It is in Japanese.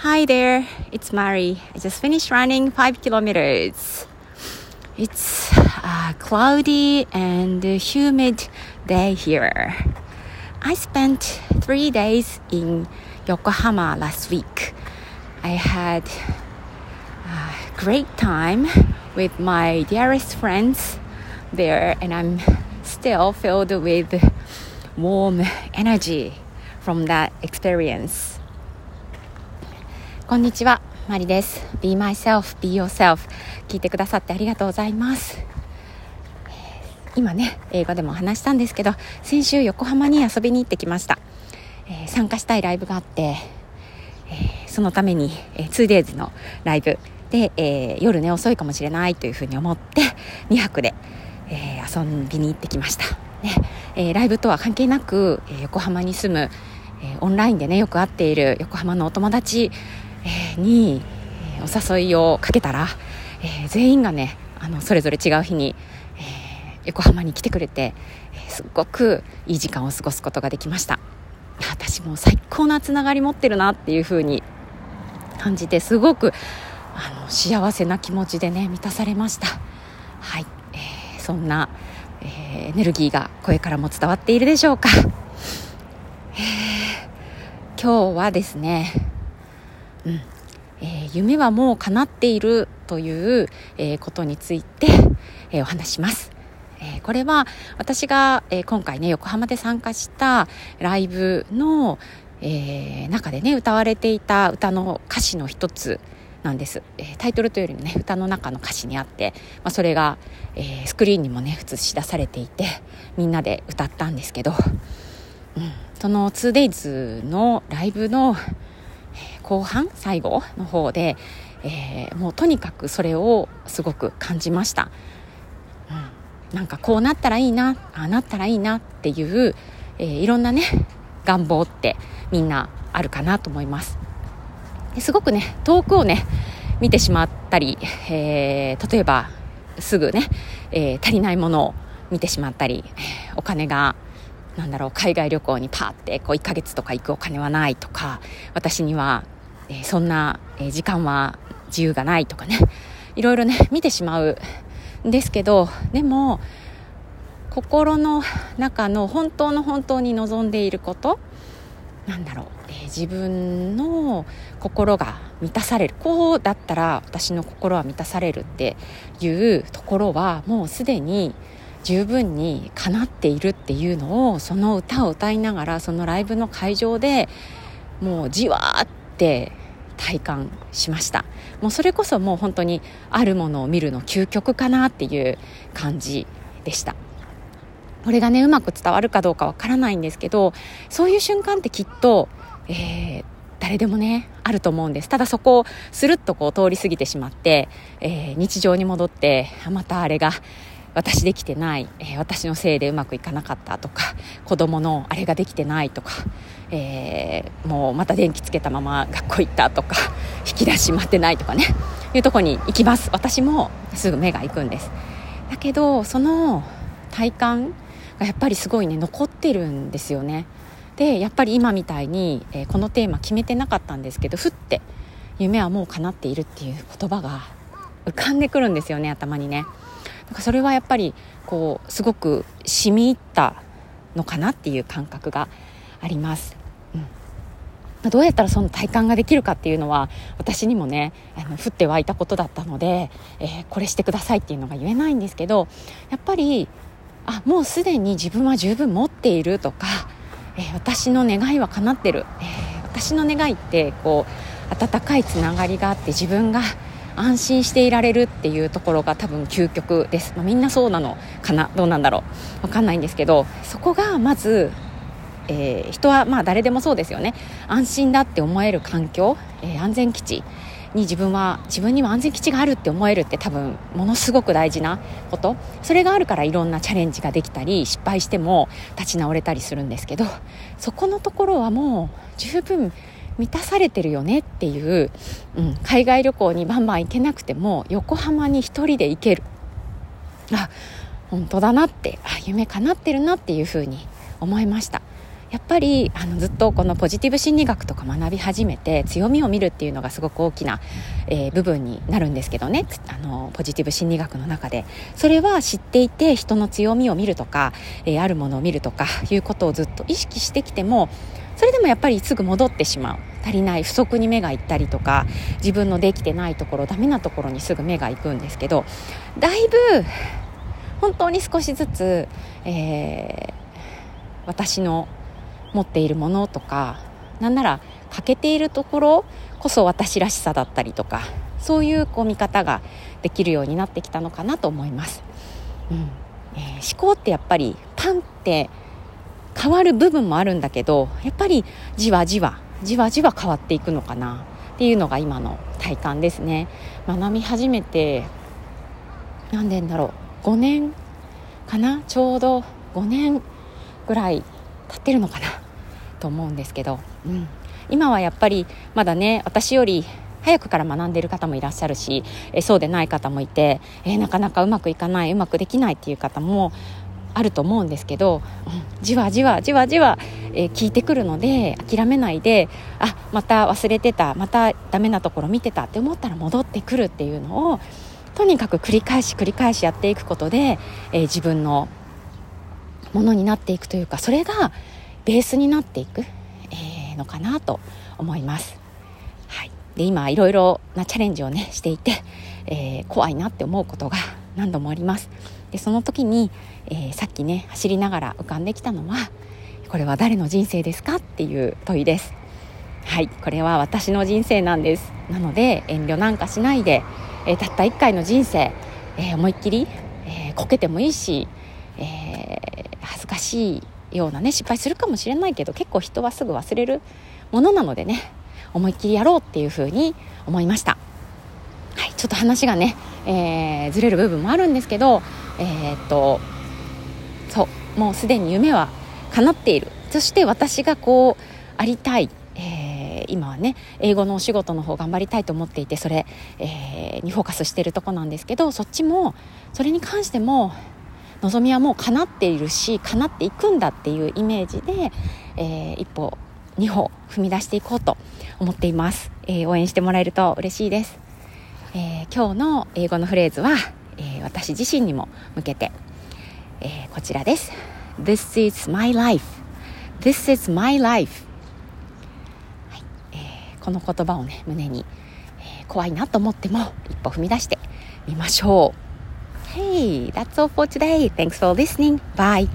Hi there, it's Mari. I just finished running 5 kilometers. It's a cloudy and humid day here. I spent three days in Yokohama last week. I had a great time with my dearest friends there, and I'm still filled with warm energy from that experience. こんにちは、マリです。Be myself, be yourself 聞いてくださってありがとうございます。今ね、映画でも話したんですけど、先週横浜に遊びに行ってきました。えー、参加したいライブがあって、えー、そのために、えー、2days のライブで、えー、夜ね遅いかもしれないというふうに思って2泊で、えー、遊びに行ってきました、ねえー、ライブとは関係なく、えー、横浜に住む、えー、オンラインでねよく会っている横浜のお友達、に、えー、お誘いをかけたら、えー、全員がねあのそれぞれ違う日に、えー、横浜に来てくれて、えー、すごくいい時間を過ごすことができました。私も最高なつながり持ってるなっていう風に感じてすごくあの幸せな気持ちでね満たされました。はい、えー、そんな、えー、エネルギーが声からも伝わっているでしょうか、えー、今日はですねうん。えー、夢はもう叶っているという、えー、ことについて、えー、お話します。えこれは私が、え今回ね横浜で参加したライブの、え中でね歌われていた歌の歌詞の一つなんです、えタイトルというよりもね歌の中の歌詞にあって、まあ、それが、えスクリーンにもね映し出されていてみんなで歌ったんですけど、うん、その 2days のライブの後半最後の方で、えー、もうとにかくそれをすごく感じました、うん、なんかこうなったらいいなああなったらいいなっていう、えー、いろんなね願望ってみんなあるかなと思います。すごくね遠くをね見てしまったり、えー、例えばすぐね、え足りないものを見てしまったりお金がなんだろう海外旅行にパーってこう1ヶ月とか行くお金はないとか私にはえ、そんな、え、時間は自由がないとかねいろいろね見てしまうんですけどでも心の中の本当の本当に望んでいることなんだろう、えー、自分の心が満たされるこうだったら私の心は満たされるっていうところはもうすでに十分に叶っているっていうのをその歌を歌いながらそのライブの会場でもうじわーって体感しました。もうそれこそもう本当にあるものを見るの究極かなっていう感じでした。これがねうまく伝わるかどうかわからないんですけどそういう瞬間ってきっと、えー、誰でもねあると思うんです。ただそこをスルッとこう通り過ぎてしまって、えー、日常に戻ってまたあれが私できてない、えー、私のせいでうまくいかなかったとか子供のあれができてないとか、えー、もうまた電気つけたまま学校行ったとか 引き出し待ってないとかねいうとこに行きます。私もすぐ目が行くんです。だけどその体感がやっぱりすごいね残ってるんですよね。でやっぱり今みたいに、えー、このテーマ決めてなかったんですけどふって夢はもう叶っているっていう言葉が浮かんでくるんですよね頭にね。なんかそれはやっぱりこうすごく染み入ったのかなっていう感覚があります。うん、どうやったらその体感ができるかっていうのは私にもねあの降って湧いたことだったので、えー、これしてくださいっていうのが言えないんですけどやっぱりあもうすでに自分は十分持っているとか、えー、私の願いは叶ってる、えー、私の願いってこう温かいつながりがあって自分が安心していられるっていうところが多分究極です、まあ、みんなそうなのかな？どうなんだろう？分かんないんですけどそこがまず、えー、人はまあ誰でもそうですよね。安心だって思える環境、えー、安全基地に自分は自分には安全基地があるって思えるって多分ものすごく大事なこと。それがあるからいろんなチャレンジができたり失敗しても立ち直れたりするんですけどそこのところはもう十分満たされてるよねっていう、うん、海外旅行にバンバン行けなくても横浜に1人で行ける。あ本当だなってあ夢叶ってるなっていうふうに思いました。やっぱりあのずっとこのポジティブ心理学とか学び始めて強みを見るっていうのがすごく大きな、えー、部分になるんですけどね。あのポジティブ心理学の中で。それは知っていて人の強みを見るとか、えー、あるものを見るとかいうことをずっと意識してきてもそれでもやっぱりすぐ戻ってしまう。足りない。不足に目がいったりとか自分のできてないところダメなところにすぐ目が行くんですけどだいぶ本当に少しずつ、えー、私の持っているものとかなんなら欠けているところこそ私らしさだったりとかそういうこう見方ができるようになってきたのかなと思います、うん。えー、思考ってやっぱりパンって変わる部分もあるんだけどやっぱりじわじわじわじわ変わっていくのかなっていうのが今の体感ですね。学び始めて何年だろう5年かなちょうど5年ぐらい経ってるのかなと思うんですけど、うん、今はやっぱりまだね私より早くから学んでいる方もいらっしゃるし、えそうでない方もいて、えなかなかうまくいかないうまくできないっていう方もあると思うんですけど、うん、じわじわじわじわ、えー、聞いてくるので諦めないであまた忘れてたまたダメなところ見てたって思ったら戻ってくるっていうのをとにかく繰り返し繰り返しやっていくことで、えー、自分のものになっていくというかそれがベースになっていく、えー、のかなと思います。はい、で今いろいろなチャレンジをねしていて、えー、怖いなって思うことが何度もあります。でその時に、えー、さっきね走りながら浮かんできたのはこれは誰の人生ですかっていう問いです。はいこれは私の人生なんですなので遠慮なんかしないで、えー、たった1回の人生、えー、思いっきり、え、こけてもいいし、え恥ずかしいようなね失敗するかもしれないけど結構人はすぐ忘れるものなのでね思いっきりやろうっていうふうに思いました。ちょっと話がね、えー、ずれる部分もあるんですけど、えー、っとそうもうすでに夢は叶っている。そして私がこうありたい、えー、今はね英語のお仕事の方頑張りたいと思っていてそれ、えー、にフォーカスしてるとこなんですけどそっちもそれに関しても望みはもう叶っているし叶っていくんだっていうイメージで、えー、一歩二歩踏み出していこうと思っています、えー、応援してもらえると嬉しいです、えー、今日の英語のフレーズは、え私自身にも向けて、えこちらです This is my life This is my life、はいえこの言葉をね胸に、え怖いなと思っても一歩踏み出してみましょう Hey, that's all for today. Thanks for listening. Bye.